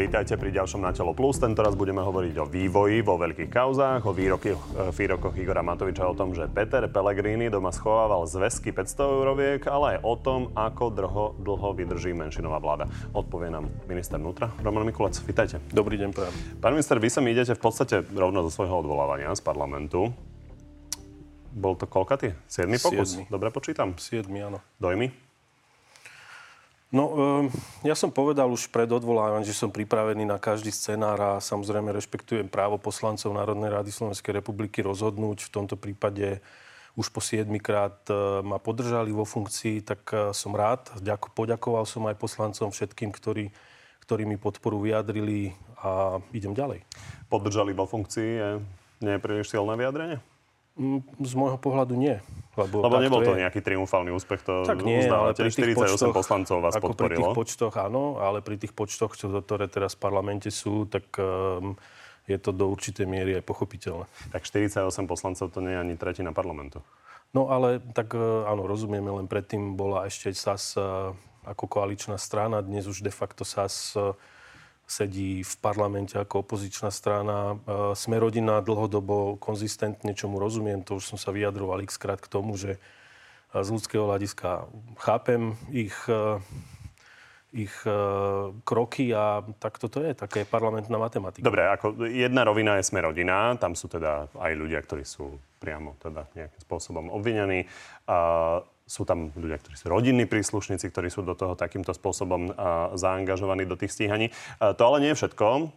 Vítajte pri ďalšom Na telo plus. Tento raz budeme hovoriť o vývoji vo veľkých kauzách, o výroky, e, výrokoch Igora Matoviča o tom, že Peter Pellegrini doma schovával zväzky 500 euroviek, ale aj o tom, ako dlho, dlho vydrží menšinová vláda. Odpovie nám minister vnútra Roman Mikulec. Vítajte. Dobrý deň, prajem. Pán minister, vy sa mi idete v podstate rovno zo svojho odvolávania z parlamentu. Bol to koľkatý? 7. pokus? Siedmy. Dobre počítam? 7, áno. Dojmy? No, um, ja som povedal už pred odvolávaním, že som pripravený na každý scenár a samozrejme rešpektujem právo poslancov Národnej rady Slovenskej republiky rozhodnúť. V tomto prípade už po 7 krát uh, ma podržali vo funkcii, tak uh, som rád. Ďako, poďakoval som aj poslancom všetkým, ktorí, ktorí mi podporu vyjadrili a idem ďalej. Podržali vo funkcii je nie je príliš silné vyjadrenie? Mm, Z môjho pohľadu nie. Lebo, Lebo nebol to je. nejaký triumfálny úspech, to Tak nie, ale pri tých 48 počtoch, poslancov vás ako pri tých podporilo. počtoch áno, ale pri tých počtoch, ktoré teraz v parlamente sú, tak um, je to do určitej miery aj pochopiteľné. Tak 48 poslancov to nie je ani tretina parlamentu. No ale tak e, áno, rozumieme, len predtým bola ešte SAS e, ako koaličná strana, dnes už de facto SAS sedí v parlamente ako opozičná strana. E, Sme rodina dlhodobo konzistentne, čomu rozumiem, to už som sa vyjadroval x krát k tomu, že e, z ľudského hľadiska chápem ich, e, ich kroky a tak toto je, taká je parlamentná matematika. Dobre, ako jedna rovina je sme rodina, tam sú teda aj ľudia, ktorí sú priamo teda nejakým spôsobom obvinení. A sú tam ľudia, ktorí sú rodinní príslušníci, ktorí sú do toho takýmto spôsobom zaangažovaní do tých stíhaní. To ale nie je všetko.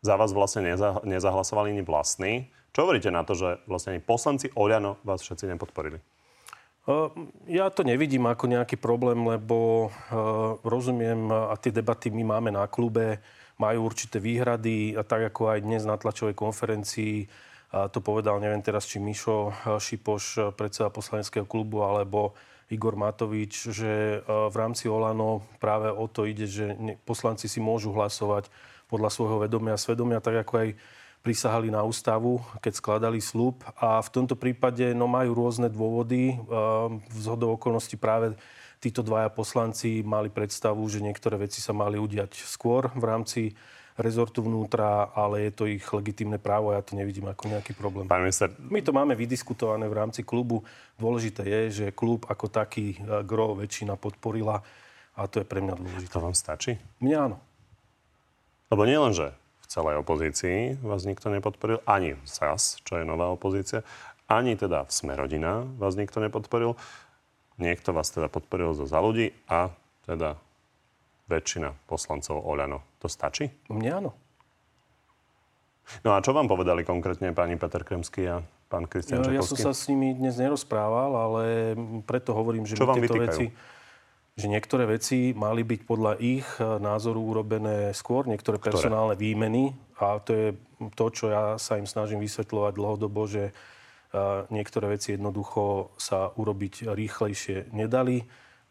Za vás vlastne neza, nezahlasovali ani vlastní. Čo hovoríte na to, že vlastne ani poslanci Oľano vás všetci nepodporili? Ja to nevidím ako nejaký problém, lebo rozumiem, a tie debaty my máme na klube, majú určité výhrady a tak ako aj dnes na tlačovej konferencii to povedal, neviem teraz, či Mišo uh, Šipoš, uh, predseda poslaneckého klubu, alebo Igor Matovič, že uh, v rámci Olano práve o to ide, že poslanci si môžu hlasovať podľa svojho vedomia a svedomia, tak ako aj prisahali na ústavu, keď skladali slúb a v tomto prípade no, majú rôzne dôvody. Ehm, V zhodou okolností práve títo dvaja poslanci mali predstavu, že niektoré veci sa mali udiať skôr v rámci rezortu vnútra, ale je to ich legitímne právo a ja to nevidím ako nejaký problém. Pán minister, My to máme vydiskutované v rámci klubu. Dôležité je, že klub ako taký e, gro väčšina podporila a to je pre mňa dôležité. to vám stačí? Mňa áno. Lebo nie len, že v celej opozícii vás nikto nepodporil, ani v SAS, čo je nová opozícia, ani teda v Sme rodina vás nikto nepodporil. Niekto vás teda podporil zo za ľudí a teda väčšina poslancov Oľano. To stačí? Mňa áno. No a čo vám povedali konkrétne pani Peter Kremský a pán Kristian Ja, ja som sa s nimi dnes nerozprával, ale preto hovorím, že Čo tieto vytýkajú? veci že niektoré veci mali byť podľa ich eh, názoru urobené skôr, niektoré personálne výmeny a to je to, čo ja sa im snažím vysvetľovať dlhodobo, že eh, niektoré veci jednoducho sa urobiť rýchlejšie nedali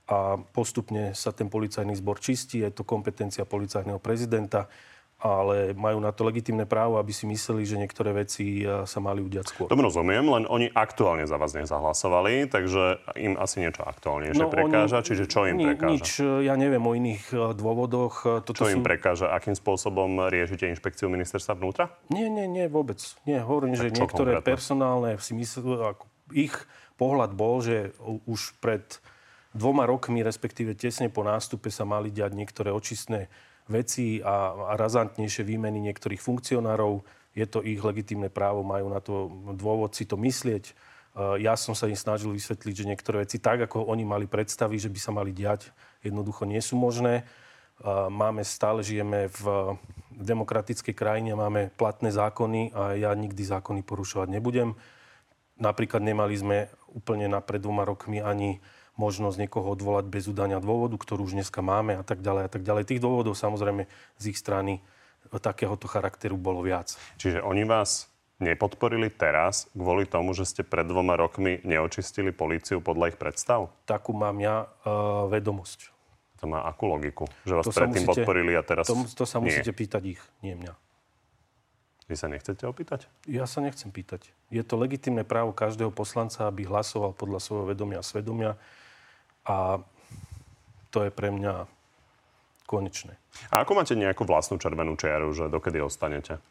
a postupne sa ten policajný zbor čistí, je to kompetencia policajného prezidenta, ale majú na to legitimné právo, aby si mysleli, že niektoré veci eh, sa mali udiať skôr. Tomu rozumiem, len oni aktuálne za vás nezahlasovali, takže im asi niečo aktuálnejšie No, prekáža. oni- Čiže čo im ni- prekáža? Nič, ja neviem o iných eh, dôvodoch. Eh, Toto Čo sú... im prekáža? Akým spôsobom riešite inšpekciu ministerstva vnútra? Nie, nie, nie, vôbec. Nie, hovorím, že čo niektoré konkrétne? personálne si myslú, ako ich pohľad bol, že už pred dvoma rokmi, respektíve tesne po nástupe sa mali diať niektoré očistné veci a, a razantnejšie výmeny niektorých funkcionárov. Je to ich legitímne právo, majú na to dôvod si to myslieť. Eh, Ja som sa im snažil vysvetliť, že niektoré veci, tak ako oni mali predstavy, že by sa mali diať, jednoducho nie sú možné. Eh, Máme stále, žijeme v demokratickej krajine, máme platné zákony a ja nikdy zákony porušovať nebudem. Napríklad nemali sme úplne na pred dvoma rokmi ani možnosť niekoho odvolať bez udania dôvodu, ktorú už dneska máme a tak ďalej a tak ďalej. Tých dôvodov samozrejme z ich strany takéhoto charakteru bolo viac. Čiže oni vás nepodporili teraz kvôli tomu, že ste pred dvoma rokmi neočistili políciu podľa ich predstav? Takú mám ja uh, vedomosť. To má akú logiku? Že vás To predtým musíte- podporili a teraz To, to sa nie. musíte pýtať ich, nie mňa. Vy sa nechcete opýtať? Ja sa nechcem pýtať. Je to legitimné právo každého poslanca, aby hlasoval podľa svojho vedomia a svedomia. A to je pre mňa konečné. A ako máte nejakú vlastnú červenú čiaru, že dokedy ostanete?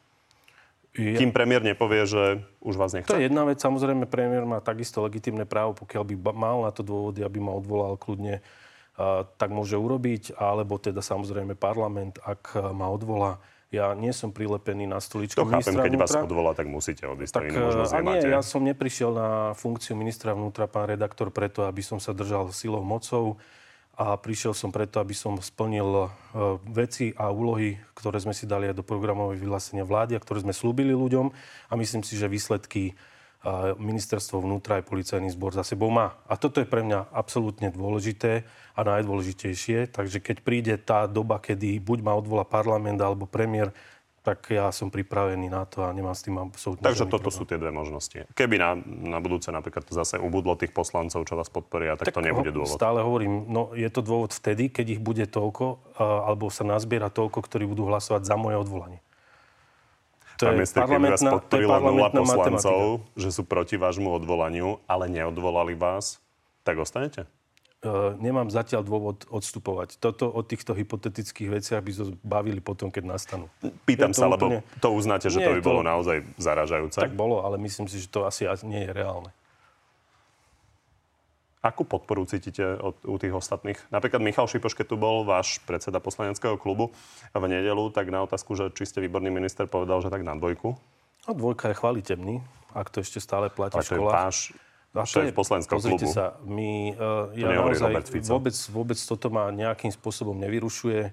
Ja, Kým premiér nepovie, že už vás nechce? to je jedna vec. Samozrejme, premiér má takisto legitimné právo, pokiaľ by mal na to dôvody, aby ma odvolal kľudne, tak môže urobiť. Alebo teda samozrejme parlament, ak a, ma odvolá. Ja nie som prilepený na stoličku To chápem, keď vás vnútra. odvolá, tak musíte odísť. Tak, inú možnosť a nie, ja som neprišiel na funkciu ministra vnútra, pán redaktor, preto, aby som sa držal silou mocou a prišiel som preto, aby som splnil uh, veci a úlohy, ktoré sme si dali aj do programovej vyhlásenia vlády a ktoré sme slúbili ľuďom a myslím si, že výsledky ministerstvo vnútra aj policajný zbor za sebou má. A toto je pre mňa absolútne dôležité a najdôležitejšie. Takže keď príde tá doba, kedy buď ma odvolá parlament alebo premiér, tak ja som pripravený na to a nemám s tým absolútne Takže toto problém. sú tie dve možnosti. Keby na, na budúce napríklad zase ubudlo tých poslancov, čo vás podporia, tak, to nebude dôvod. Stále hovorím, no je to dôvod vtedy, keď ich bude toľko, alebo sa nazbiera toľko, ktorí budú hlasovať za moje odvolanie. To minister, keby vás je podporilo nula parlamentná poslancov, matematika. že sú proti vášmu odvolaniu, ale neodvolali vás, tak ostanete? E, nemám zatiaľ dôvod odstupovať. Toto o týchto hypotetických veciach by sa bavili potom, keď nastanú. Pýtam Je to sa, lebo úplne- to uznáte, že Nie, to by to- bolo naozaj zaražajúce. Tak bolo, ale myslím si, že to asi nie je reálne. Akú podporu cítite od, u tých ostatných? Napríklad Michal Šipoš, keď tu bol váš predseda poslaneckého klubu v nedelu, tak na otázku, že či ste výborný minister, povedal, že tak na dvojku. No, dvojka je chvalitebný, ak to ešte stále platí Ale v to je školách. váš A šéf poslaneckého pozrite klubu. sa, my, uh, ja naozaj vôbec, vôbec toto ma nejakým spôsobom nevyrušuje.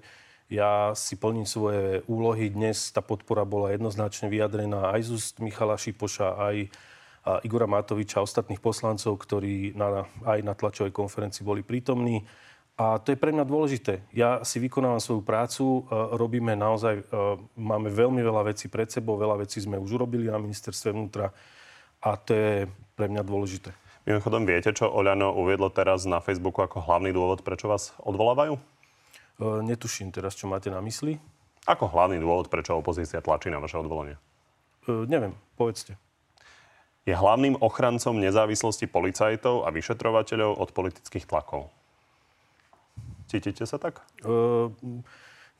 Ja si plním svoje úlohy. Dnes tá podpora bola jednoznačne vyjadrená aj z úst Michala Šipoša, aj a Igora Matoviča a ostatných poslancov, ktorí na, aj na tlačovej konferencii boli prítomní. A to je pre mňa dôležité. Ja si vykonávam svoju prácu, e, robíme naozaj, e, máme veľmi veľa vecí pred sebou, veľa vecí sme už urobili na ministerstve vnútra a to je pre mňa dôležité. Mimochodom, viete, čo Oľano uviedlo teraz na Facebooku ako hlavný dôvod, prečo vás odvolávajú? E, Netuším teraz, čo máte na mysli. Ako hlavný dôvod, prečo opozícia tlačí na vaše odvolanie? Neviem, povedzte. Je hlavným ochrancom nezávislosti policajtov a vyšetrovateľov od politických tlakov. Cítite sa tak? E,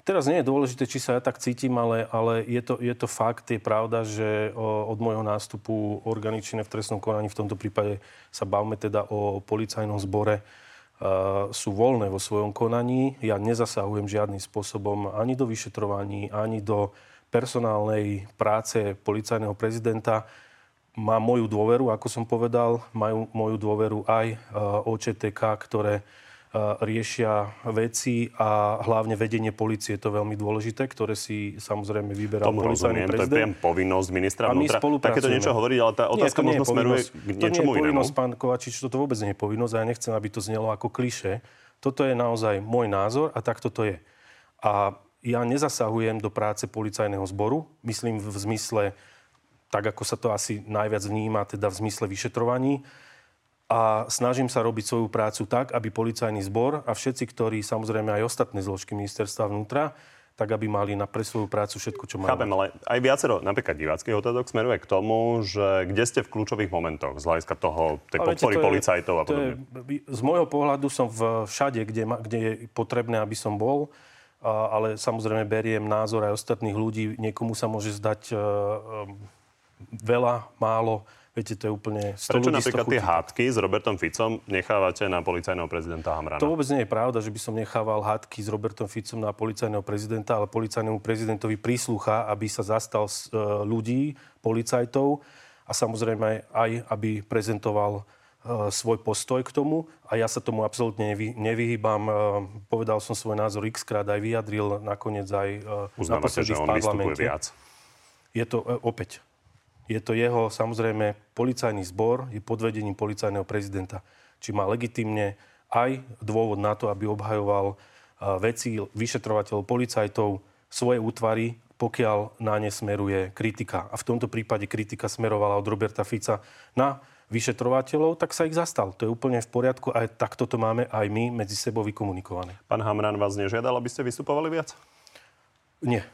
Teraz nie je dôležité, či sa ja tak cítim, ale, ale je, to, je to fakt, je pravda, že od môjho nástupu orgány v trestnom konaní, v tomto prípade sa bavme teda o policajnom zbore, uh, sú voľné vo svojom konaní. Ja nezasahujem žiadnym spôsobom ani do vyšetrovaní, ani do personálnej práce policajného prezidenta. Má moju dôveru, ako som povedal, majú moju dôveru aj uh, OČTK, ktoré uh, riešia veci a hlavne vedenie policie, to je veľmi dôležité, ktoré si samozrejme vyberá Tomu rozumiem, policajný to je prezident. priam povinnosť ministra A my vnútra. Takéto niečo hovoriť, ale tá otázka nie, nie možno je smeruje povinnosť. k To nie je niečomu inému. povinnosť, pán Kovačič, toto vôbec nie je povinnosť a ja nechcem, aby to znelo ako kliše. Toto je naozaj môj názor a takto to je. A ja nezasahujem do práce policajného zboru, myslím v zmysle, tak ako sa to asi najviac vníma, teda v zmysle vyšetrovaní. A snažím sa robiť svoju prácu tak, aby policajný zbor a všetci, ktorí samozrejme aj ostatné zložky ministerstva vnútra, tak aby mali na pre svoju prácu všetko, čo majú. Chápem, ale aj viacero napríklad diváckých otázok smeruje k tomu, že kde ste v kľúčových momentoch z hľadiska toho, tej Ale viete, podpory je- policajtov a to je, podobne. z môjho pohľadu som v, všade, kde, ma, kde je potrebné, aby som bol. A, ale samozrejme beriem názor aj ostatných ľudí. Niekomu sa môže zdať uh, veľa, málo. Viete, to je úplne 100 Prečo ľudí, 100 napríklad tie hádky s Robertom Ficom nechávate na policajného prezidenta Hamrana? To vôbec nie je pravda, že by som nechával hádky s Robertom Ficom na policajného prezidenta, ale policajnému prezidentovi príslucha, aby sa zastal e, ľudí, policajtov a samozrejme aj, aby prezentoval e, svoj postoj k tomu a ja sa tomu absolútne nevy, nevyhýbam. E, povedal som svoj názor x krát, aj vyjadril nakoniec aj Uznávate, že naposledy v on vystupuje parlamente. viac? Je to opäť. Je to jeho, samozrejme, policajný zbor, je pod vedením policajného prezidenta. Či má legitimne aj dôvod na to, aby obhajoval veci vyšetrovateľov, policajtov, svoje útvary, pokiaľ na ne smeruje kritika. A v tomto prípade kritika smerovala od Roberta Fica na vyšetrovateľov, tak sa ich zastal. To je úplne v poriadku a takto to máme aj my medzi sebou vykomunikované. Pán Hamran vás nežiadal, aby ste vystupovali viac? Nie.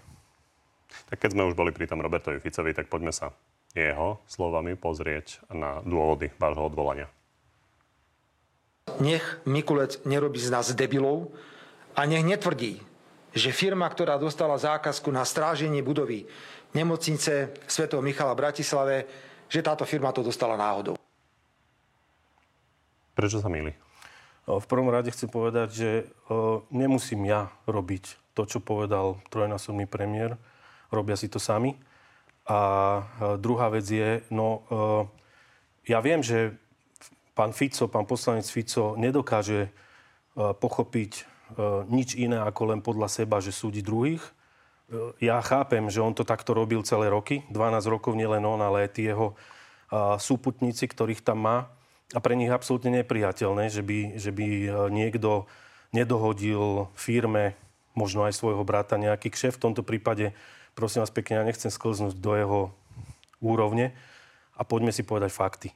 Tak keď sme už boli pri tom Robertovi Ficovi, tak poďme sa jeho slovami pozrieť na dôvody vášho odvolania. Nech Mikulec nerobí z nás debilov a nech netvrdí, že firma, ktorá dostala zákazku na stráženie budovy nemocnice Sv. Michala v Bratislave, že táto firma to dostala náhodou. Prečo sa milí? V prvom rade chcem povedať, že nemusím ja robiť to, čo povedal trojnásobný premiér. Robia si to sami. A druhá vec je, no ja viem, že pán Fico, pán poslanec Fico nedokáže pochopiť nič iné ako len podľa seba, že súdi druhých. Ja chápem, že on to takto robil celé roky, 12 rokov, nielen on, ale aj tí jeho súputníci, ktorých tam má. A pre nich absolútne nepriateľné, že by, že by niekto nedohodil firme, možno aj svojho brata, nejaký kšef. V tomto prípade, prosím vás pekne, ja nechcem sklznúť do jeho úrovne. A poďme si povedať fakty.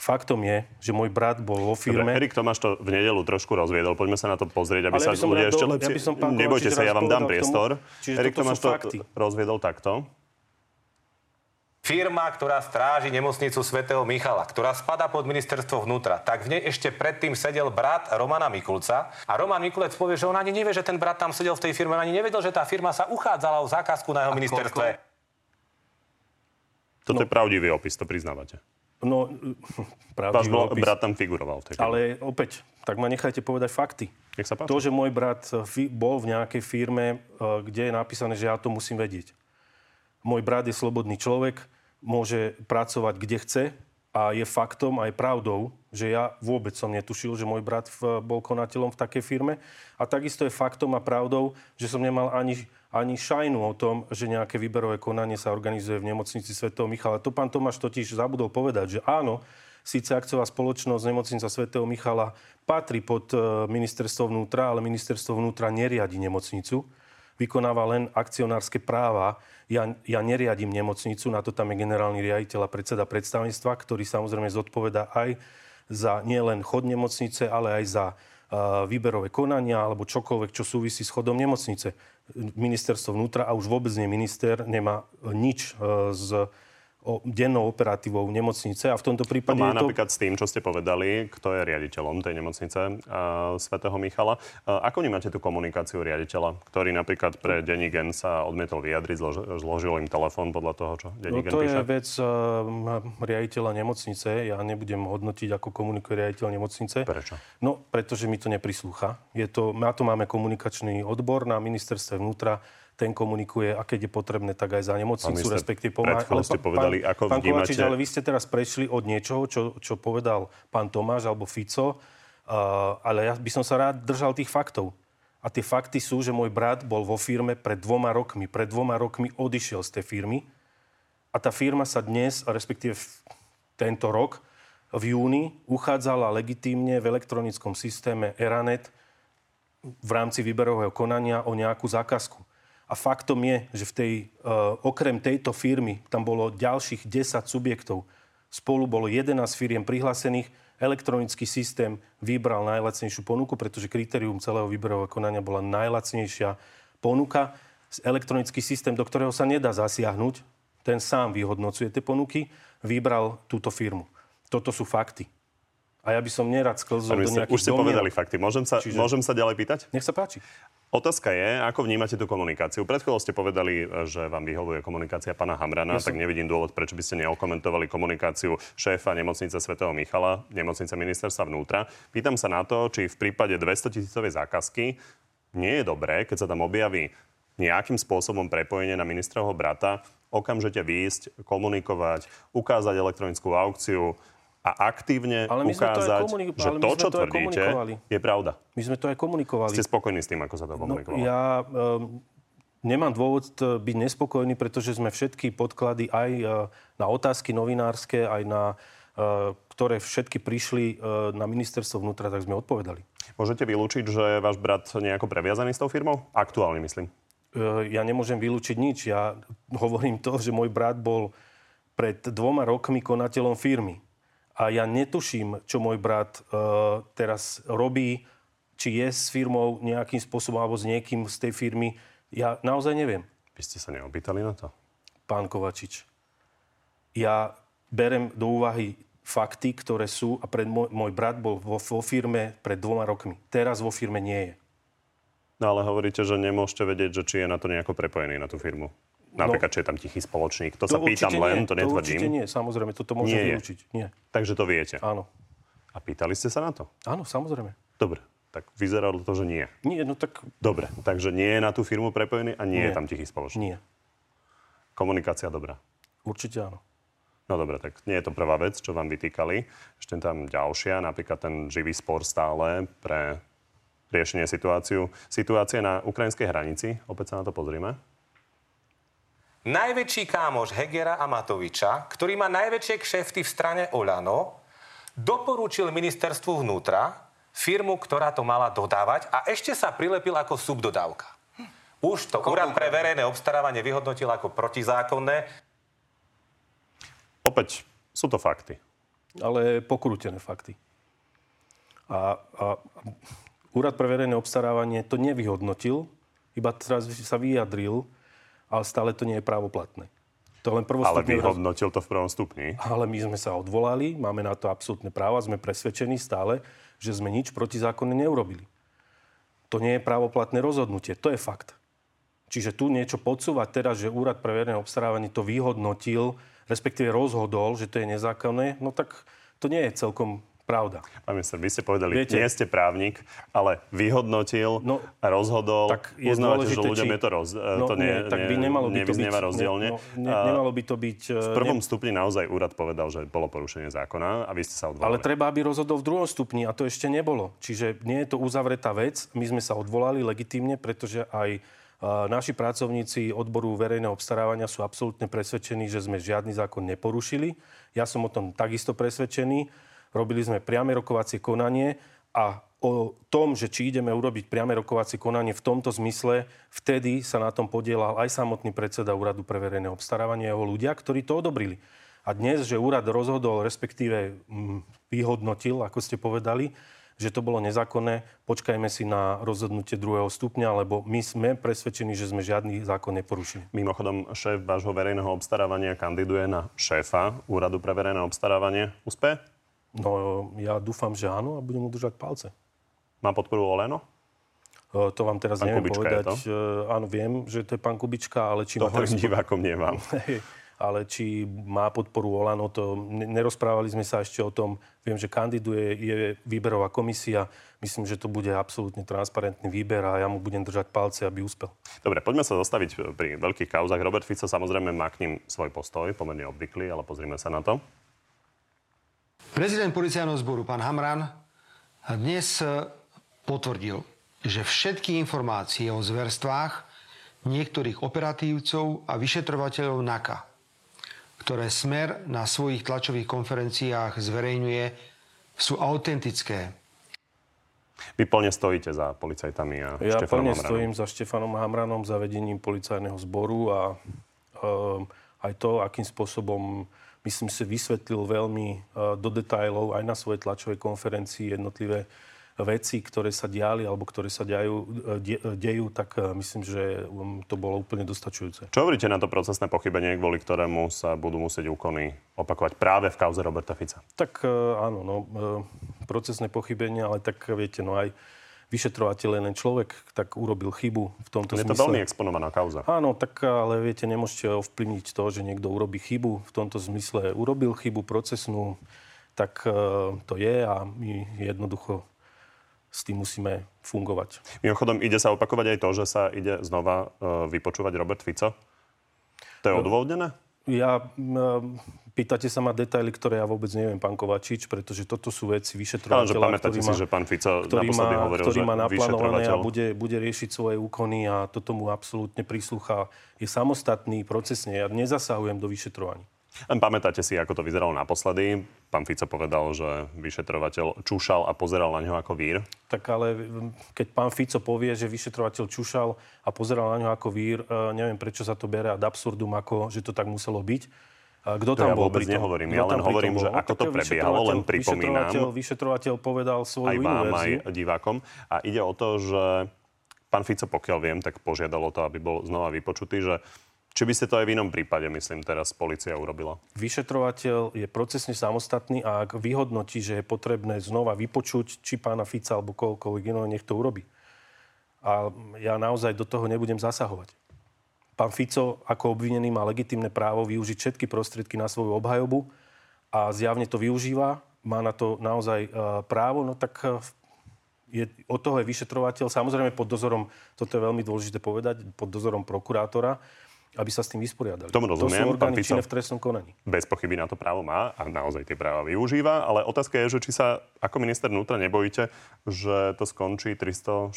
Faktom je, že môj brat bol vo firme... Dobre, Erik Tomáš to v nedelu trošku rozviedol. Poďme sa na to pozrieť, aby Ale sa ľudia ešte lepšie... Ja by som, Nebojte sa, ja vám dám priestor. Erik Tomáš to fakty. rozviedol takto. Firma, ktorá stráži nemocnicu svätého Michala, ktorá spada pod ministerstvo vnútra, tak v nej ešte predtým sedel brat Romana Mikulca. A Roman Mikulec povie, že on ani nevie, že ten brat tam sedel v tej firme, ani nevedel, že tá firma sa uchádzala o zákazku na jeho a ministerstve. Toto no. je pravdivý opis, to priznávate. No, pravdivý Váš opis. brat tam figuroval. V tej ale opäť, tak ma nechajte povedať fakty. Nech sa páči. To, že môj brat eh, bol v nejakej firme, eh, kde je napísané, že ja to musím vedieť. Môj brat je slobodný človek, môže pracovať kde chce a je faktom aj pravdou, že ja vôbec som netušil, že môj brat v, bol konateľom v takej firme. A takisto je faktom a pravdou, že som nemal ani ani šajnu o tom, že nejaké výberové konanie sa organizuje v nemocnici Sv. Michala. To pán Tomáš totiž zabudol povedať, že áno, síce akciová spoločnosť nemocnica Sv. Michala patrí pod e, ministerstvo vnútra, ale ministerstvo vnútra neriadi nemocnicu, vykonáva len akcionárske práva. Ja, ja neriadím nemocnicu, na to tam je generálny riaditeľ a predseda predstavenstva, ktorý samozrejme zodpoveda aj za nielen chod nemocnice, ale aj za výberové konania alebo čokoľvek, čo súvisí s chodom nemocnice. Ministerstvo vnútra a už vôbec nie minister nemá nič e, s o dennou operatívou nemocnice a v tomto prípade... To má to... napríklad s tým, čo ste povedali, kto je riaditeľom tej nemocnice uh, svätého Michala. Uh, ako vnímate tú komunikáciu riaditeľa, ktorý napríklad pre Denní Gen sa odmietol vyjadriť, zlož, zložil im telefón podľa toho, čo Denní no, to píše? je vec uh, riaditeľa nemocnice. Ja nebudem hodnotiť, ako komunikuje riaditeľ nemocnice. Prečo? No, pretože mi to neprislúcha. Je to, na to máme komunikačný odbor na ministerstve vnútra, ten komunikuje a keď je potrebné, tak aj za nemocnicu, respektíve pomáha. Ale ste povedali, pán, ako pán vnímate... Kovačič, ale vy ste teraz prešli od niečoho, čo, čo povedal pán Tomáš alebo Fico, uh, ale ja by som sa rád držal tých faktov. A tie fakty sú, že môj brat bol vo firme pred dvoma rokmi. Pred dvoma rokmi odišiel z tej firmy. A tá firma sa dnes, respektíve tento rok, v júni uchádzala legitímne v elektronickom systéme Eranet v rámci výberového konania o nejakú zákazku. A faktom je, že v tej, uh, okrem tejto firmy tam bolo ďalších 10 subjektov. Spolu bolo 11 firiem prihlásených. Elektronický systém vybral najlacnejšiu ponuku, pretože kritérium celého výberového konania bola najlacnejšia ponuka. Elektronický systém, do ktorého sa nedá zasiahnuť, ten sám vyhodnocuje tie ponuky, vybral túto firmu. Toto sú fakty. A ja by som nerad sklzol do nejakých Už ste domiel. povedali fakty. Môžem sa, Čiže... môžem sa ďalej pýtať? Nech sa páči. Otázka je, ako vnímate tú komunikáciu. Pred chvíľou ste povedali, že vám vyhovuje komunikácia pána Hamrana, ja tak nevidím dôvod, prečo by ste neokomentovali komunikáciu šéfa nemocnice svätého Michala, nemocnice ministerstva vnútra. Pýtam sa na to, či v prípade 200 tisícovej zákazky nie je dobré, keď sa tam objaví nejakým spôsobom prepojenie na ministrovho brata, okamžite výjsť, komunikovať, ukázať elektronickú aukciu, a aktívne ale my ukázať, to komunik- že to, čo to tvrdíte, je pravda. My sme to aj komunikovali. Ste spokojní s tým, ako sa to komunikovalo? No, ja um, nemám dôvod e, byť nespokojný, pretože sme všetky podklady aj uh, na otázky novinárske, aj na uh, ktoré všetky prišli na ministerstvo vnútra, tak sme odpovedali. Môžete vylúčiť, že váš brat nejako previazaný s tou firmou? Aktuálne, myslím. Ja nemôžem vylúčiť nič. Ja hovorím to, že môj brat bol pred dvoma rokmi konateľom firmy. A ja netuším, čo môj brat uh, teraz robí, či je s firmou nejakým spôsobom alebo s niekým z tej firmy. Ja naozaj neviem. Vy ste sa neopýtali na to? Pán Kovačič, ja berem do úvahy fakty, ktoré sú a pred môj, môj brat bol vo, vo firme pred dvoma rokmi. Teraz vo firme nie je. No ale hovoríte, že nemôžete vedieť, že či je na to nejako prepojený na tú firmu. Napríklad, či je tam tichý spoločník. To, to sa pýtam len, nie. to netvrdím. určite nie, samozrejme, toto môžem Nie je. vylúčiť. Nie. Takže to viete. Áno. A pýtali ste sa na to? Áno, samozrejme. Dobre, tak vyzeralo to, že nie. Nie, no tak Dobre, takže nie je na tú firmu prepojený a nie, je Nie. tam tichý spoločník. nie. Komunikácia dobrá. Určite áno. No dobre, tak nie je to prvá vec, čo vám vytýkali. Ešte tam ďalšia, napríklad ten živý spor stále pre riešenie situáciu. Situácia na ukrajinskej hranici, opäť sa na to pozrime. Najväčší kámoš Hegera a Matoviča, ktorý má najväčšie kšefty v strane Olano, doporučil ministerstvu vnútra firmu, ktorá to mala dodávať a ešte sa prilepil ako subdodávka. Už to úrad pre verejné obstarávanie vyhodnotil ako protizákonné. Opäť sú to fakty. ale pokrútené fakty. A, a Úrad pre verejné obstarávanie to nevyhodnotil, iba teraz sa vyjadril, ale stále to nie je právoplatné. To len Ale vyhodnotil to v prvom stupni. ale my sme sa odvolali, máme na to absolútne práva, sme presvedčení stále, že sme nič protizákonne neurobili. To nie je právoplatné rozhodnutie, to je fakt. Čiže tu niečo podsúvať teraz, že Úrad pre verejné obstarávanie to vyhodnotil, respektíve rozhodol, že to je nezákonné, no tak to nie je celkom pravda. Pán minister, vy ste povedali, Viete- nie ste právnik, ale vyhodnotil No, a rozhodol. tak je Uznávate, že ľuďom či- je to, roz, No, to nie, nie, tak by nemalo by to byť, rozdielne. Ne, no, ne, nemalo by to byť... v prvom stupni naozaj úrad povedal, že bolo porušenie zákona a vy ste sa odvolali. Ale treba, aby rozhodol v druhom stupni a to ešte nebolo. Čiže nie je to uzavretá vec. My sme sa odvolali legitímne, pretože aj a, naši pracovníci odboru verejného obstarávania sú absolútne presvedčení, že sme žiadny zákon neporušili. Ja som o tom takisto presvedčený. Robili sme priame rokovacie konanie a o tom, že či ideme urobiť priame rokovacie konanie v tomto zmysle, vtedy sa na tom podielal aj samotný predseda Úradu pre verejné obstarávanie jeho ľudia, ktorí to odobrili. A dnes, že úrad rozhodol, respektíve mm, vyhodnotil, ako ste povedali, že to bolo nezákonné, počkajme si na rozhodnutie druhého stupňa, lebo my sme presvedčení, že sme žiadny zákon neporušili. Mimochodom, šéf vášho verejného obstarávania kandiduje na šéfa Úradu pre verejné obstarávanie. Úspe? No ja dúfam, že áno a budem mu držať palce. Má podporu Oleno? E, To vám teraz Pán neviem Kubička povedať. E, Áno, viem, že to je pán Kubička, ale či To má teraz divákom, nie vám. ale či má podporu Olano, to ne- nerozprávali sme sa ešte o tom. Viem, že kandiduje, je výberová komisia. Myslím, že to bude absolútne transparentný výber a ja mu budem držať palce, aby úspel. Dobre, poďme sa zastaviť pri veľkých kauzach. Robert Fico samozrejme má k ním svoj postoj, pomerne obvyklý, ale pozrime sa na to. Prezident policajného zboru, pán Hamran, dnes e, potvrdil, že všetky informácie o zverstvách niektorých operatívcov a vyšetrovateľov NAKA, ktoré Smer na svojich tlačových konferenciách zverejňuje, sú autentické. Vy plne stojíte za policajtami a Ja Štefanom plne Hamranom. stojím za Štefanom Hamranom, za vedením policajného zboru a um, aj to, akým spôsobom, myslím si, vysvetlil veľmi uh, do detajlov aj na svojej tlačovej konferencii jednotlivé veci, ktoré sa diali alebo ktoré sa dejú, de, dejú tak myslím, že um, to bolo úplne dostačujúce. Čo hovoríte na to procesné pochybenie, kvôli ktorému sa budú musieť úkony opakovať práve v kauze Roberta Fica? Tak áno, no, procesné pochybenie, ale tak viete, no aj vyšetrovateľ je len človek, tak urobil chybu v tomto Je to zmysle. veľmi exponovaná kauza. Áno, tak ale viete, nemôžete ovplyvniť to, že niekto urobí chybu. V tomto zmysle urobil chybu procesnú, tak e, to je a my jednoducho s tým musíme fungovať. Mimochodom, ide sa opakovať aj to, že sa ide znova uh, vypočúvať Robert Fico? To je odôvodnené? Ja, pýtate sa ma detaily, ktoré ja vôbec neviem, pán Kovačič, pretože toto sú veci vyšetrovateľa, pamätáte si, že pán Fico ktorý má, hovoril, ktorý má naplánované a bude, bude riešiť svoje úkony a toto mu absolútne prísluchá. Je samostatný procesne. Ja nezasahujem do vyšetrovaní. Len pamätáte si, ako to vyzeralo naposledy? Pán Fico povedal, že vyšetrovateľ čúšal a pozeral na ňo ako vír. Tak ale keď pán Fico povie, že vyšetrovateľ čušal a pozeral na ňo ako vír, e, neviem, prečo sa to bere ad absurdum, ako, že to tak muselo byť. A Kto To tam ja bol vôbec pri tom? nehovorím. Kto Ja len hovorím, že ako to prebiehalo, len pripomínam. Vyšetrovateľ, vyšetrovateľ povedal svoju aj inú vám, aj verziu. divákom. A ide o to, že pán Fico, pokiaľ viem, tak požiadalo to, aby bol znova vypočutý, že či by ste to aj v inom prípade, myslím, teraz policia urobila. Vyšetrovateľ je procesne samostatný a ak vyhodnotí, že je potrebné znova vypočuť či pána Fica alebo kohokoľvek iného, nech to urobí. a ja naozaj do toho nebudem zasahovať. Pán Fico ako obvinený má legitimné právo využiť všetky prostriedky na svoju obhajobu a zjavne to využíva, má na to naozaj právo, no tak je, od toho je vyšetrovateľ, samozrejme pod dozorom, toto je veľmi dôležité povedať, pod dozorom prokurátora, aby sa s tým vysporiadali. Tomu rozumiem, to sú orgány činné v trestnom konaní. Bez pochyby na to právo má a naozaj tie práva využíva, ale otázka je, že či sa ako minister vnútra nebojíte, že to skončí 363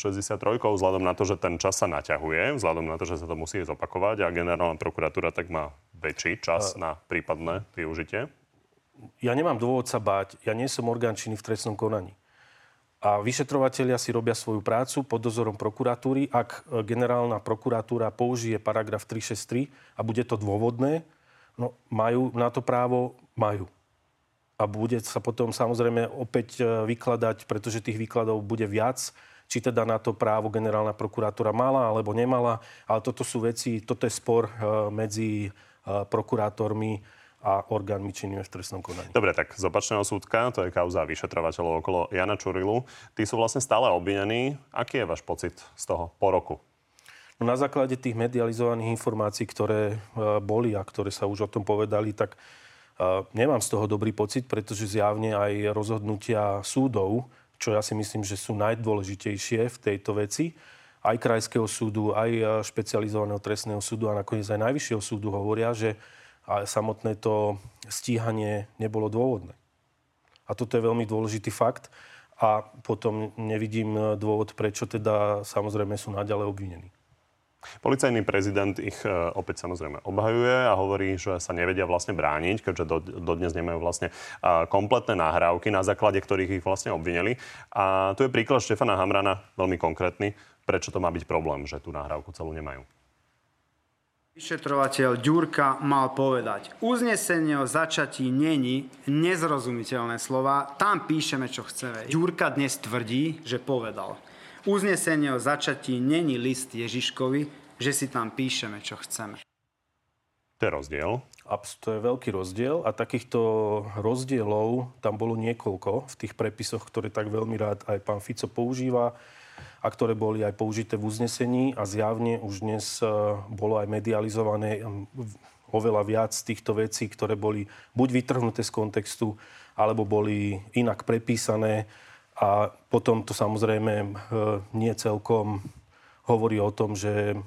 vzhľadom na to, že ten čas sa naťahuje, vzhľadom na to, že sa to musí zopakovať a generálna prokuratúra tak má väčší čas a... na prípadné využitie? Ja nemám dôvod sa báť. Ja nie som orgán činný v trestnom konaní. A vyšetrovateľia si robia svoju prácu pod dozorom prokuratúry. Ak e, generálna prokuratúra použije paragraf 363 a bude to dôvodné, no majú na to právo, majú. A bude sa potom samozrejme opäť e, vykladať, pretože tých výkladov bude viac, či teda na to právo generálna prokuratúra mala alebo nemala. Ale toto sú veci, toto je spor e, medzi prokurátormi a orgánmi činnými v trestnom konaní. Dobre, tak z opačného súdka, to je kauza vyšetrovateľov okolo Jana Čurilu. Tí sú vlastne stále obvinení. Aký je váš pocit z toho po roku? No na základe tých medializovaných informácií, ktoré e, boli a ktoré sa už o tom povedali, tak e, nemám z toho dobrý pocit, pretože zjavne aj rozhodnutia súdov, čo ja si myslím, že sú najdôležitejšie v tejto veci, aj Krajského súdu, aj e, špecializovaného trestného súdu a nakoniec aj Najvyššieho súdu hovoria, že a samotné to stíhanie nebolo dôvodné. A toto je veľmi dôležitý fakt a potom nevidím dôvod, prečo teda samozrejme sú naďalej obvinení. Policajný prezident ich e, opäť samozrejme obhajuje a hovorí, že sa nevedia vlastne brániť, keďže do, dodnes nemajú vlastne kompletné nahrávky, na základe ktorých ich vlastne obvinili. A tu je príklad Štefana Hamrana, veľmi konkrétny, prečo to má byť problém, že tú nahrávku celú nemajú. Vyšetrovateľ Ďurka mal povedať, uznesenie o začatí není nezrozumiteľné slova, tam píšeme, čo chceme. Ďurka dnes tvrdí, že povedal, uznesenie o začatí není list Ježiškovi, že si tam píšeme, čo chceme. To je rozdiel. To je veľký rozdiel a takýchto rozdielov tam bolo niekoľko v tých prepisoch, ktoré tak veľmi rád aj pán Fico používa a ktoré boli aj použité v uznesení a zjavne už dnes e, bolo aj medializované oveľa viac týchto vecí, ktoré boli buď vytrhnuté z kontextu, alebo boli inak prepísané a potom to samozrejme e, nie celkom hovorí o tom, že e,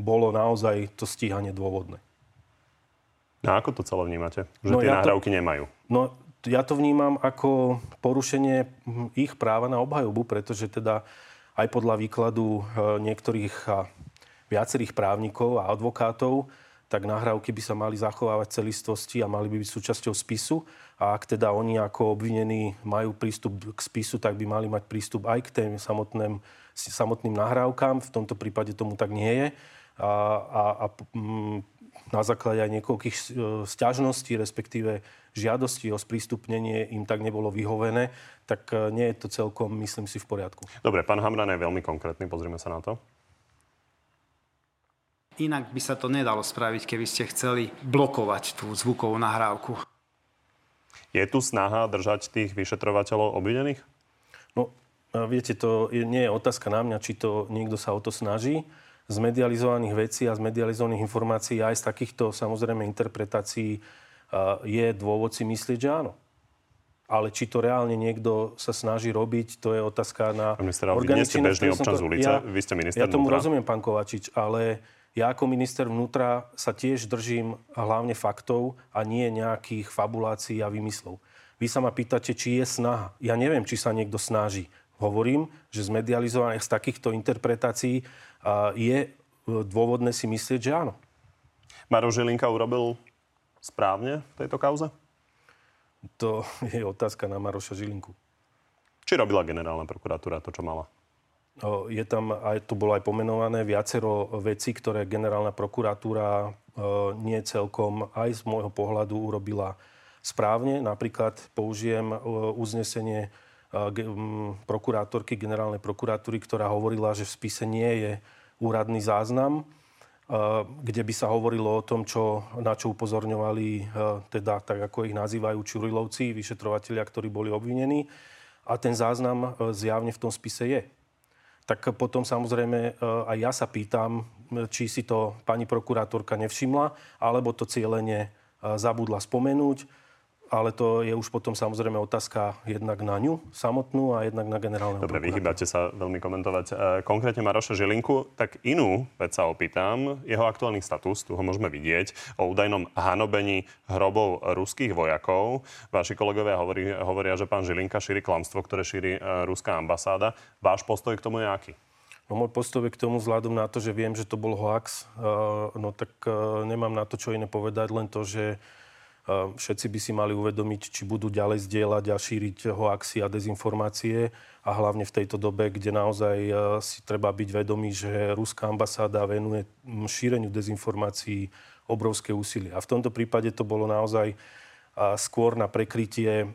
bolo naozaj to stíhanie dôvodné. A ako to celé vnímate? Že no tie ja nahrávky to, nemajú? No ja to vnímam ako porušenie ich práva na obhajobu, pretože teda aj podľa výkladu e, niektorých viacerých právnikov a advokátov, tak nahrávky by sa mali zachovávať celistvosti a mali by byť súčasťou spisu. A ak teda oni ako obvinení majú prístup k spisu, tak by mali mať prístup aj k tým samotným, samotným nahrávkám. V tomto prípade tomu tak nie je. A, a, a na základe aj niekoľkých e, sťažností, respektíve žiadosti o sprístupnenie im tak nebolo vyhovené, tak e, nie je to celkom, myslím si, v poriadku. Dobre, pán Hamran je veľmi konkrétny, pozrieme sa na to. Inak by sa to nedalo spraviť, keby ste chceli blokovať tú zvukovú nahrávku. Je tu snaha držať tých vyšetrovateľov obvinených? No, e, viete, to nie je otázka na mňa, či to niekto sa o to snaží z medializovaných vecí a z medializovaných informácií aj z takýchto samozrejme interpretácií je dôvod si myslieť, že áno. Ale či to reálne niekto sa snaží robiť, to je otázka na organičný... Vy bežný občan z ulice, ja, vy ste minister Ja tomu vnútra. rozumiem, pán Kovačič, ale ja ako minister vnútra sa tiež držím hlavne faktov a nie nejakých fabulácií a vymyslov. Vy sa ma pýtate, či je snaha. Ja neviem, či sa niekto snaží. Hovorím, že z medializovaných, z takýchto interpretácií je e, dôvodné si myslieť, že áno. Maro Žilinka urobil správne v tejto kauze? To je otázka na Maroša Žilinku. Či robila generálna prokuratúra to, čo mala? Je tam, aj tu bolo aj pomenované viacero vecí, ktoré generálna prokuratúra e, nie celkom aj z môjho pohľadu urobila správne. Napríklad použijem e, uznesenie prokurátorky generálnej prokuratúry, ktorá hovorila, že v spise nie je úradný záznam, kde by sa hovorilo o tom, čo, na čo upozorňovali, teda tak ako ich nazývajú Čurilovci, vyšetrovateľia, ktorí boli obvinení. A ten záznam zjavne v tom spise je. tak potom samozrejme aj ja sa pýtam, či si to pani prokurátorka nevšimla, alebo to cieľene zabudla spomenúť ale to je už potom samozrejme otázka jednak na ňu samotnú a jednak na generálneho Dobre, vyhýbate sa veľmi komentovať. E, konkrétne Maroša Žilinku, tak inú vec sa opýtam. Jeho aktuálny status, tu ho môžeme vidieť, o údajnom hanobení hrobov ruských vojakov. Vaši kolegovia hovorí, hovoria, že pán Žilinka šíri klamstvo, ktoré šíri e, ruská ambasáda. Váš postoj k tomu je aký? No môj postoj k tomu vzhľadom na to, že viem, že to bol hoax, uh, no tak nemám na to, čo iné povedať, len to, že Všetci by si mali uvedomiť, či budú ďalej zdieľať a šíriť hoaxy a dezinformácie a hlavne v tejto dobe, kde naozaj e, si treba byť vedomý, že ruská ambasáda venuje šíreniu dezinformácií obrovské úsilie. A v tomto prípade to bolo naozaj skôr na prekrytie e,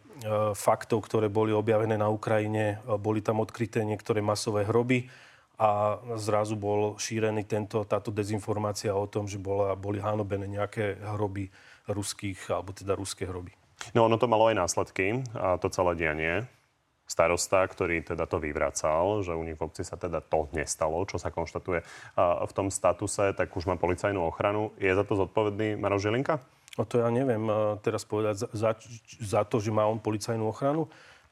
faktov, ktoré boli objavené na Ukrajine. Boli tam odkryté niektoré masové hroby a zrazu bol šírený tento, táto dezinformácia o tom, že bola, boli hanobené nejaké hroby ruských, alebo teda ruské hroby. No ono to malo aj následky, a to celé dianie. Starosta, ktorý teda to vyvracal, že u nich v obci sa teda to nestalo, čo sa konštatuje v tom statuse, tak už má policajnú ochranu. Je za to zodpovedný Maroš Žilinka? No to ja neviem teraz povedať za, za, za to, že má on policajnú ochranu.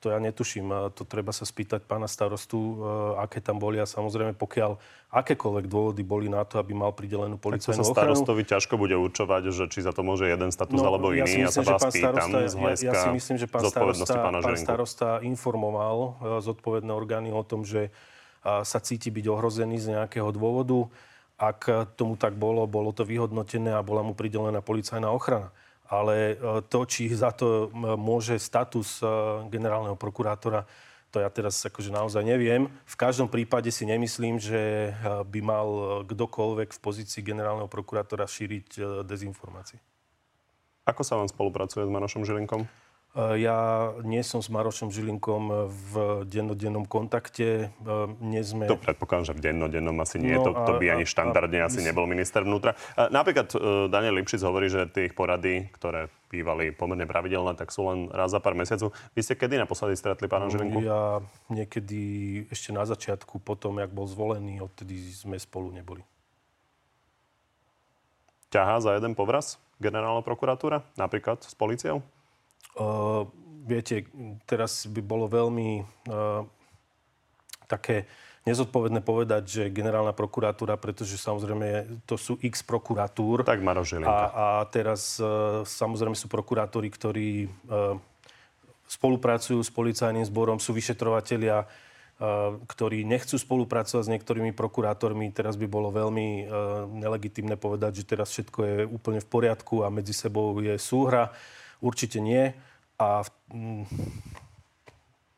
To ja netuším. To treba sa spýtať pána starostu, e, aké tam boli a samozrejme pokiaľ akékoľvek dôvody boli na to, aby mal pridelenú policajnú ochranu. starostovi ťažko bude určovať, že či za to môže jeden status no, alebo iný. Ja, myslím, ja sa vás pýtam starosta, ja, ja si myslím, že pán starosta, pán starosta informoval e, zodpovedné orgány o tom, že sa cíti byť ohrozený z nejakého dôvodu. Ak tomu tak bolo, bolo to vyhodnotené a bola mu pridelená policajná ochrana ale e, to, či za to môže status e, generálneho prokurátora, to ja teraz akože naozaj neviem. V každom prípade si nemyslím, že e, by mal kdokoľvek v pozícii generálneho prokurátora šíriť dezinformácie. Ako sa vám spolupracuje s Manošom Žilinkom? Eh, ja nie som s Marošom Žilinkom v dennodennom kontakte. Eh, nie sme... To predpokladám, že v dennodennom asi nie. No, to, to by ani štandardne a, asi nebol minister vnútra. Napríklad eh, Daniel Lipšic hovorí, že tých porady, ktoré bývali pomerne pravidelné, tak sú len raz za pár mesiacov. Vy ste kedy naposledy stretli pána Žilinku? Ja niekedy ešte na začiatku, potom, jak bol zvolený, odtedy sme spolu neboli. Ťahá za jeden povraz generálna prokuratúra, napríklad s policiou? Uh, viete, teraz by bolo veľmi uh, také nezodpovedné povedať, že generálna prokuratúra, pretože samozrejme to sú x prokuratúr. Tak Maro A, a teraz uh, samozrejme sú prokurátori, ktorí uh, spolupracujú s policajným zborom, sú vyšetrovatelia, ktorí nechcú spolupracovať s niektorými prokurátormi. Teraz by bolo veľmi nelegitimné povedať, že teraz všetko je úplne v poriadku a medzi sebou je súhra. Určite nie. A mm,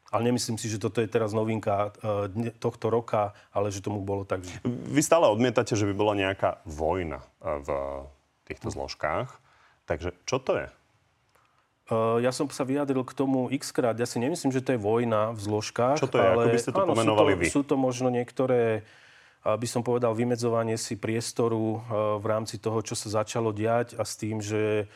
ale nemyslím si, že toto je teraz novinka e, tohto roka, ale že tomu bolo tak. Vy stále odmietate, že by bola nejaká vojna e, v týchto zložkách. Takže čo to je? E, ja som sa vyjadril k tomu x krát. Ja si nemyslím, že to je vojna v zložkách. Čo to je? Ale, Ako by ste to áno, pomenovali sú to, vy? Sú to možno niektoré by som povedal, vymedzovanie si priestoru v rámci toho, čo sa začalo diať a s tým, že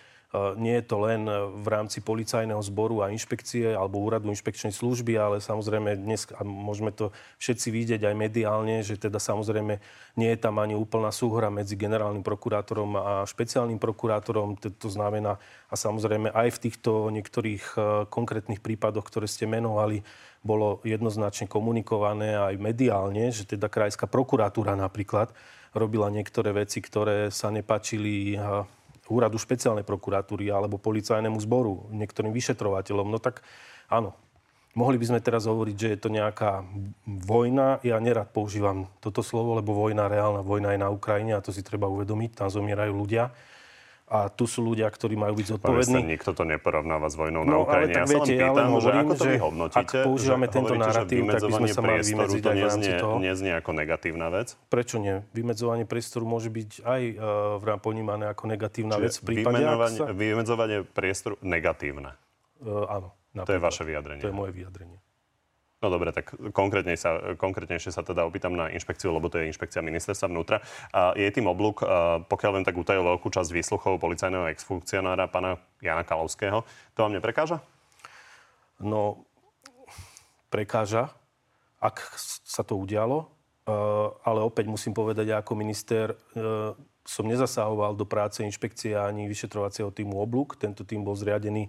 nie je to len v rámci policajného zboru a inšpekcie alebo úradu inšpekčnej služby, ale samozrejme dnes, a môžeme to všetci vidieť aj mediálne, že teda samozrejme nie je tam ani úplná súhra medzi generálnym prokurátorom a špeciálnym prokurátorom. To znamená, a samozrejme aj v týchto niektorých e, konkrétnych prípadoch, ktoré ste menovali, bolo jednoznačne komunikované aj mediálne, že teda krajská prokuratúra napríklad robila niektoré veci, ktoré sa nepačili úradu špeciálnej prokuratúry alebo policajnému zboru, niektorým vyšetrovateľom, no tak áno, Mohli by sme teraz hovoriť, že je to nejaká vojna. Ja nerad používam toto slovo, lebo vojna, reálna vojna je na Ukrajine a to si treba uvedomiť. Tam zomierajú ľudia a tu sú ľudia, ktorí majú byť zodpovední. Sa, nikto to neporovnáva s vojnou no, na Ukrajine. ja viete, sa len pýtam, ja hovorím, že ako to vy hodnotíte? Ak používame že tento narratív, tak by sme sa mali vymedziť to neznie, toho. neznie ako negatívna vec? Prečo nie? Vymedzovanie priestoru môže byť aj uh, v ponímané ako negatívna Čiže vec v prípade, sa... Vymedzovanie priestoru negatívne? Uh, áno. Napríklad. To je vaše vyjadrenie? To je moje vyjadrenie. No dobre, tak konkrétne sa, konkrétnejšie sa teda opýtam na inšpekciu, lebo to je inšpekcia ministerstva vnútra. A je tým oblúk, pokiaľ len tak utajil veľkú časť výsluchov policajného exfunkcionára pána Jana Kalovského. To vám neprekáža? No, prekáža, ak sa to udialo. Ale opäť musím povedať, ja ako minister som nezasahoval do práce inšpekcie ani vyšetrovacieho týmu Oblúk. Tento tým bol zriadený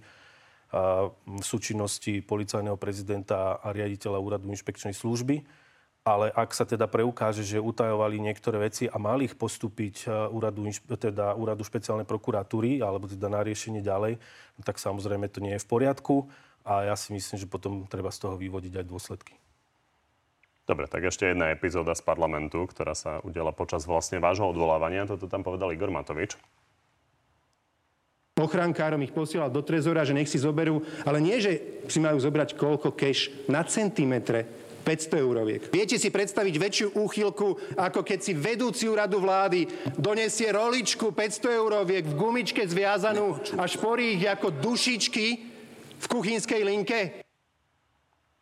v súčinnosti policajného prezidenta a riaditeľa úradu inšpekčnej služby. Ale ak sa teda preukáže, že utajovali niektoré veci a mali ich postúpiť úradu, teda úradu špeciálnej prokuratúry alebo teda na riešenie ďalej, no tak samozrejme to nie je v poriadku a ja si myslím, že potom treba z toho vyvodiť aj dôsledky. Dobre, tak ešte jedna epizóda z parlamentu, ktorá sa udiala počas vlastne vášho odvolávania. Toto tam povedal Igor Matovič. Ochrankárom ich posielal do trezora, že nech si zoberú, ale nie, že si majú zobrať koľko cash na centimetre, 500 euroviek. Viete si predstaviť väčšiu úchylku, ako keď si vedúci úradu vlády donesie roličku 500 euroviek v gumičke zviazanú a šporí ich ako dušičky v kuchynskej linke?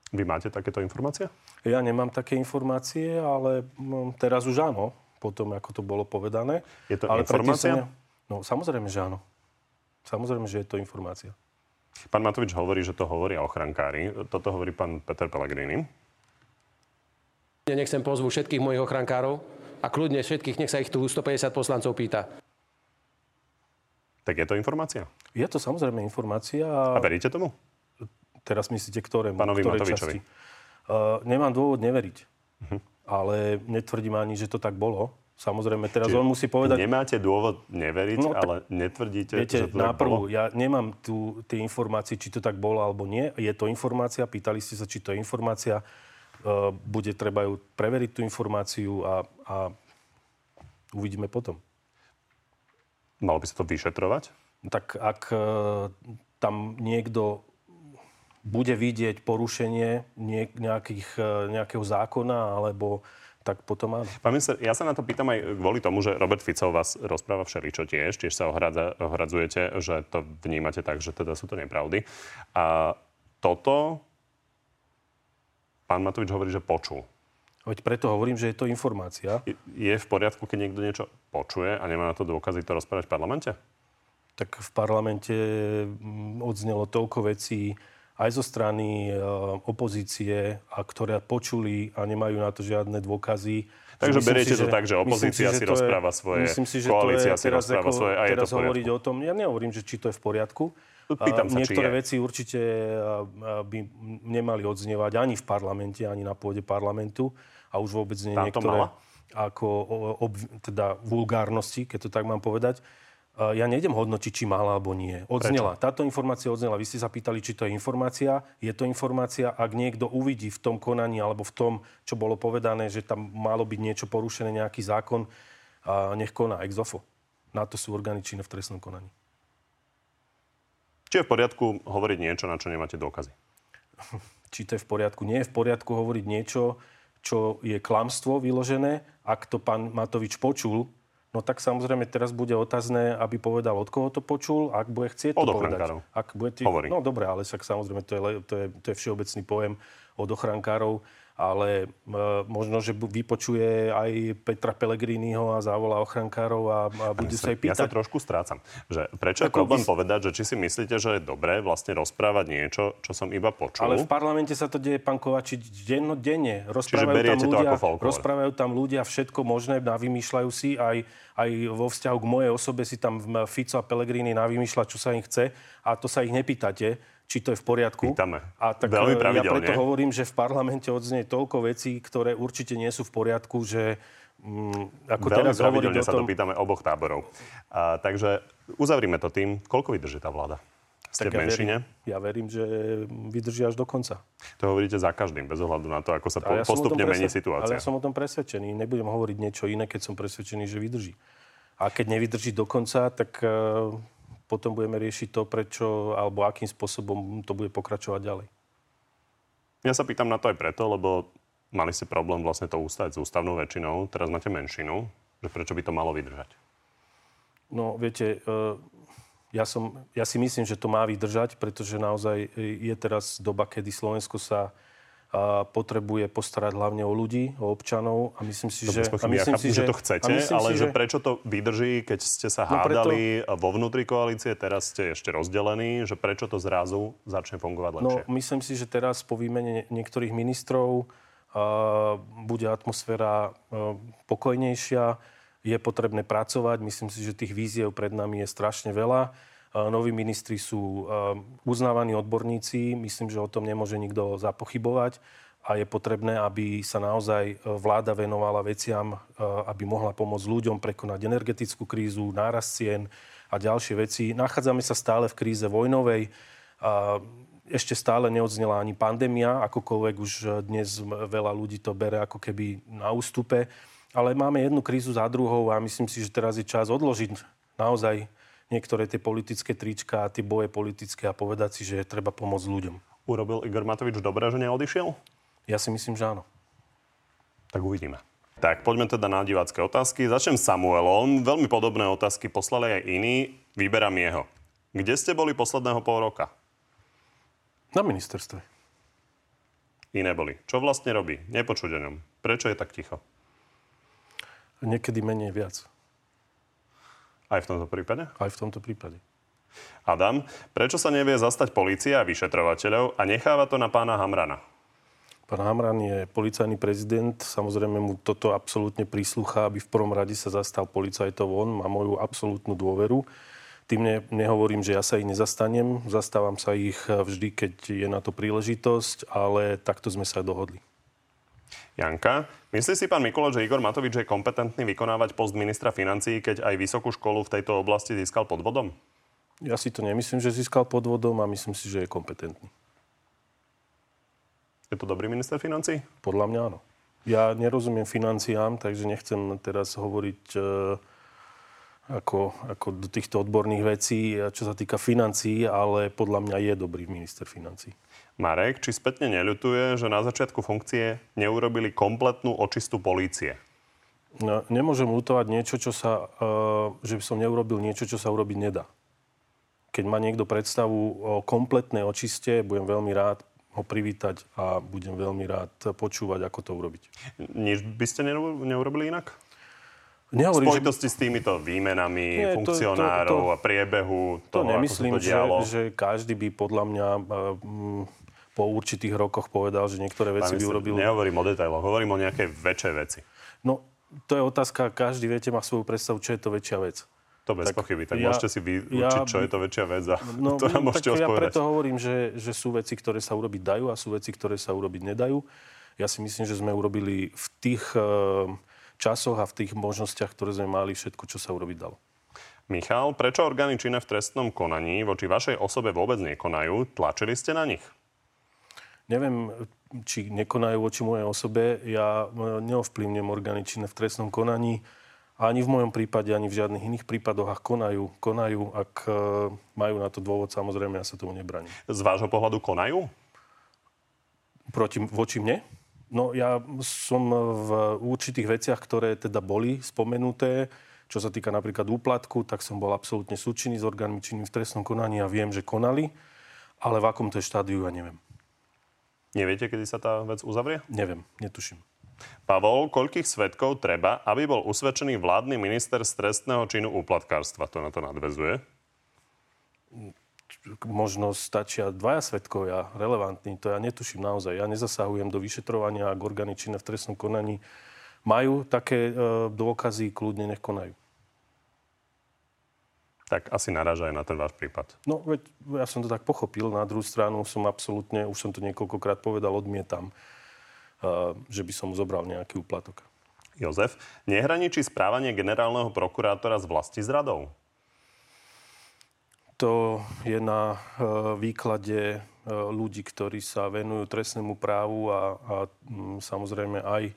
Vy máte takéto informácie? Ja nemám také informácie, ale no, teraz už áno, potom ako to bolo povedané. Je to ale informácia? Ne... No samozrejme, že áno. Samozrejme, že je to informácia. Pán Matovič hovorí, že to hovoria ochrankári. Toto hovorí pán Peter Pellegrini. Nechcem pozvu všetkých mojich ochrankárov a kľudne všetkých, nech sa ich tu 150 poslancov pýta. Tak je to informácia? Je to samozrejme informácia. A veríte tomu? Teraz myslíte, ktoré, Pánovi Matovičovi. časti? Uh, nemám dôvod neveriť. Uh-huh. Ale netvrdím ani, že to tak bolo. Samozrejme, teraz Čiže on musí povedať... Nemáte dôvod neveriť, No, tak- ale netvrdíte, Viete, že to tak bolo? ja nemám tu tie informácie, či to tak bolo alebo nie. Je to informácia, pýtali ste sa, či to je informácia. Uh, bude treba ju preveriť tú informáciu a, a uvidíme potom. Malo by sa to vyšetrovať? Tak ak uh, tam niekto bude vidieť porušenie nie, nejakých, uh, nejakého zákona alebo tak potom áno. Pán minister, ja sa na to pýtam aj kvôli tomu, že Robert Fico vás rozpráva všeličo tiež. Tiež sa ohradza, ohradzujete, že to vnímate tak, že teda sú to nepravdy. A toto pán Matovič hovorí, že počul. Veď preto hovorím, že je to informácia. Je- v poriadku, keď niekto niečo počuje a nemá na to dôkazy to rozprávať v parlamente? Tak v parlamente mm, odznelo toľko vecí aj zo strany e, opozície, a ktoré počuli a nemajú na to žiadne dôkazy. Takže Myslím beriete to tak, že opozícia si že to je- rozpráva svoje, myslím si, že koalícia si rozpráva ako, svoje a je to teraz v hovoriť o tom, ja nehovorím, že či to je v poriadku. Pýtam A sa, Niektoré veci určite a, by nemali odznievať ani v parlamente, ani na pôde parlamentu. A už vôbec nie Tam to niektoré mala? ako ob, teda vulgárnosti, keď to tak mám povedať. A Ja nejdem hodnotiť, či mala alebo nie. Odznela. Prečo? Táto informácia odznela. Vy ste sa pýtali, či to je informácia. Je to informácia, ak niekto uvidí v tom konaní alebo v tom, čo bolo povedané, že tam malo byť niečo porušené, nejaký zákon, a nech koná ex ofo. Na to sú orgány činné v trestnom konaní. Či je v poriadku hovoriť niečo, na čo nemáte dôkazy? či to je v poriadku. Nie je v poriadku hovoriť niečo, čo je klamstvo vyložené. Ak to pán Matovič počul, no tak samozrejme teraz bude otázne, aby povedal, od koho to počul, ak bude chcieť Od to povedať. Ak bude tý... Hovorí. No dobre, ale však samozrejme to je, to je, to je všeobecný pojem od ochrankárov, ale e, možno, že vypočuje aj Petra Pellegriniho a zavolá ochrankárov a, a budú sa aj Ja sa pýtať. trošku strácam. Že prečo je problém vy- povedať, že či si myslíte, že je dobré vlastne rozprávať niečo, čo som iba počul? Ale v parlamente sa to deje, pán Kovačič, dennodenne. Rozprávajú tam, ľudia, rozprávajú tam ľudia všetko možné, navymýšľajú si aj, aj vo vzťahu k mojej osobe si tam Fico a Pellegrini navymýšľať, čo sa im chce a to sa ich nepýtate, či to je v poriadku. Pýtame. A tak Veľmi e, ja preto hovorím, že v parlamente odznie toľko vecí, ktoré určite nie sú v poriadku, že mm, ako Veľmi teraz hovoriť o sa tom... to pýtame oboch táborov. A, takže uzavrime to tým, koľko vydrží tá vláda? Ste v ja menšine? verím, ja verím, že vydrží až do konca. To hovoríte za každým, bez ohľadu na to, ako sa po, ja postupne mení situácia. Ale ja som o tom presvedčený. Nebudem hovoriť niečo iné, keď som presvedčený, že vydrží. A keď nevydrží do konca, tak uh, potom budeme riešiť to, prečo alebo akým spôsobom to bude pokračovať ďalej. Ja sa pýtam na to aj preto, lebo mali ste problém vlastne to ústať s ústavnou väčšinou, teraz máte menšinu, že prečo by to malo vydržať? No, viete, uh, ja, som, ja si myslím, že to má vydržať, pretože naozaj je teraz doba, kedy Slovensko sa potrebuje postarať hlavne o ľudí, o občanov a myslím si, To že... a ja myslím chápem, že to chcete, myslím ale si, že prečo to vydrží, keď ste sa No preto- hádali vo vnútri koalície, teraz ste ešte rozdelení, že prečo to zrazu začne fungovať lepšie? No, myslím si, že teraz po výmene niektorých ministrov bude atmosféra pokojnejšia, je potrebné pracovať. Myslím si, že tých víziev pred nami je strašne veľa. Noví ministri sú uznávaní odborníci. Myslím, že o tom nemôže nikto zapochybovať a je potrebné, aby sa naozaj vláda venovala veciam, aby mohla pomôcť ľuďom prekonať energetickú krízu, nárast cien a ďalšie veci. Nachádzame sa stále v kríze vojnovej. Ešte stále neodznela ani pandémia, akokoľvek už dnes veľa ľudí to bere ako keby na ústupe ale máme jednu krízu za druhou a myslím si, že teraz je čas odložiť naozaj niektoré tie politické trička a tie boje politické a povedať si, že treba pomôcť ľuďom. Urobil Igor Matovič dobré, že neodišiel? Ja si myslím, že áno. Tak uvidíme. Tak poďme teda na divácké otázky. Začnem Samuelom. Veľmi podobné otázky poslali aj iní. Vyberám jeho. Kde ste boli posledného pol roka? Na ministerstve. Iné boli. Čo vlastne robí? Nepočuť o ňom. Prečo je tak ticho? Niekedy menej viac. Aj v tomto prípade? Aj v tomto prípade. Adam, prečo sa nevie zastať policia a vyšetrovateľov a necháva to na pána Hamrana? Pán Hamran je policajný prezident, samozrejme mu toto absolútne prísluchá, aby v prvom rade sa zastal policajtov on, má moju absolútnu dôveru. Tým ne, nehovorím, že ja sa ich nezastanem, zastávam sa ich vždy, keď je na to príležitosť, ale takto sme sa dohodli. Janka, myslí si pán Mikuloč, že Igor Matovič je kompetentný vykonávať post ministra financií, keď aj vysokú školu v tejto oblasti získal pod vodom? Ja si to nemyslím, že získal pod vodom a myslím si, že je kompetentný. Je to dobrý minister financí? Podľa mňa áno. Ja nerozumiem financiám, takže nechcem teraz hovoriť e, ako, ako do týchto odborných vecí, čo sa týka financií, ale podľa mňa je dobrý minister financí. Marek, či spätne neľutuje, že na začiatku funkcie neurobili kompletnú očistu polície? No, nemôžem lutovať niečo, čo sa, uh, že by som neurobil niečo, čo sa urobiť nedá. Keď má niekto predstavu o kompletnej očiste, budem veľmi rád ho privítať a budem veľmi rád počúvať, ako to urobiť. Nič by ste neurobili inak? Nehovorím, v spojitosti že... s týmito výmenami Nie, funkcionárov to, to, to, a priebehu toho, to nemyslím, ako sa to dialo. Že, že každý by podľa mňa uh, po určitých rokoch povedal, že niektoré veci by urobil... Nehovorím o detailoch, hovorím o nejakej väčšej veci. No, to je otázka, každý viete má svoju predstavu, čo je to väčšia vec. To bez tak pochyby. Tak ja, môžete si vyučiť, ja, čo je to väčšia vec a no, to nám môžete tak ja preto hovorím, že, že sú veci, ktoré sa urobiť dajú a sú veci, ktoré sa urobiť nedajú. Ja si myslím, že sme urobili v tých uh, časoch a v tých možnostiach, ktoré sme mali, všetko, čo sa urobiť dalo. Michal, prečo orgány činné v trestnom konaní voči vašej osobe vôbec nekonajú? Tlačili ste na nich? Neviem, či nekonajú voči mojej osobe. Ja e, neovplyvňujem orgány činné v trestnom konaní. Ani v mojom prípade, ani v žiadnych iných prípadoch. Ak konajú, konajú. Ak e, majú na to dôvod, samozrejme, ja sa tomu nebraním. Z vášho pohľadu konajú? Proti, voči mne? No ja som v určitých veciach, ktoré teda boli spomenuté, čo sa týka napríklad úplatku, tak som bol absolútne súčinný s orgánmi činným v trestnom konaní a viem, že konali, ale v akom to je štádiu, ja neviem. Neviete, kedy sa tá vec uzavrie? Neviem, netuším. Pavol, koľkých svetkov treba, aby bol usvedčený vládny minister z trestného činu úplatkárstva? To na to nadvezuje. Možno stačia dvaja svetkovia, relevantní. To ja netuším naozaj. Ja nezasahujem do vyšetrovania, ak orgány činné v trestnom konaní majú také e, dôkazy, kľudne nech konajú tak asi naráža aj na ten váš prípad. No, veď ja som to tak pochopil. Na druhú stranu som absolútne, už som to niekoľkokrát povedal, odmietam, uh, že by som zobral nejaký úplatok. Jozef, nehraničí správanie generálneho prokurátora s vlasti zradou? To je na uh, výklade uh, ľudí, ktorí sa venujú trestnému právu a, a um, samozrejme aj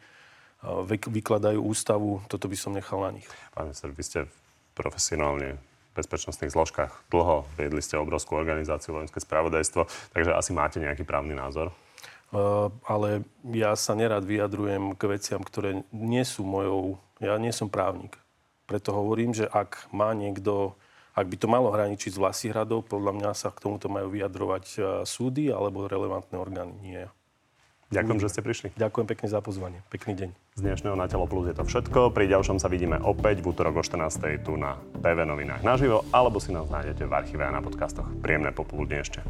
vykladajú ústavu. Toto by som nechal na nich. Pán minister, vy ste profesionálne bezpečnostných zložkách dlho, viedli ste obrovskú organizáciu vojenské spravodajstvo, takže asi máte nejaký právny názor? Uh, ale ja sa nerad vyjadrujem k veciam, ktoré nie sú mojou... Ja nie som právnik. Preto hovorím, že ak má niekto... Ak by to malo hraničiť s Vlasihradou, podľa mňa sa k tomuto majú vyjadrovať súdy alebo relevantné orgány, nie. Ďakujem, že ste prišli. Ďakujem pekne za pozvanie. Pekný deň. Z dnešného Na telo plus je to všetko. Pri ďalšom sa vidíme opäť v útorok o 14. tu na PV novinách naživo, alebo si nás nájdete v archíve a na podcastoch. Príjemné popoludne ešte.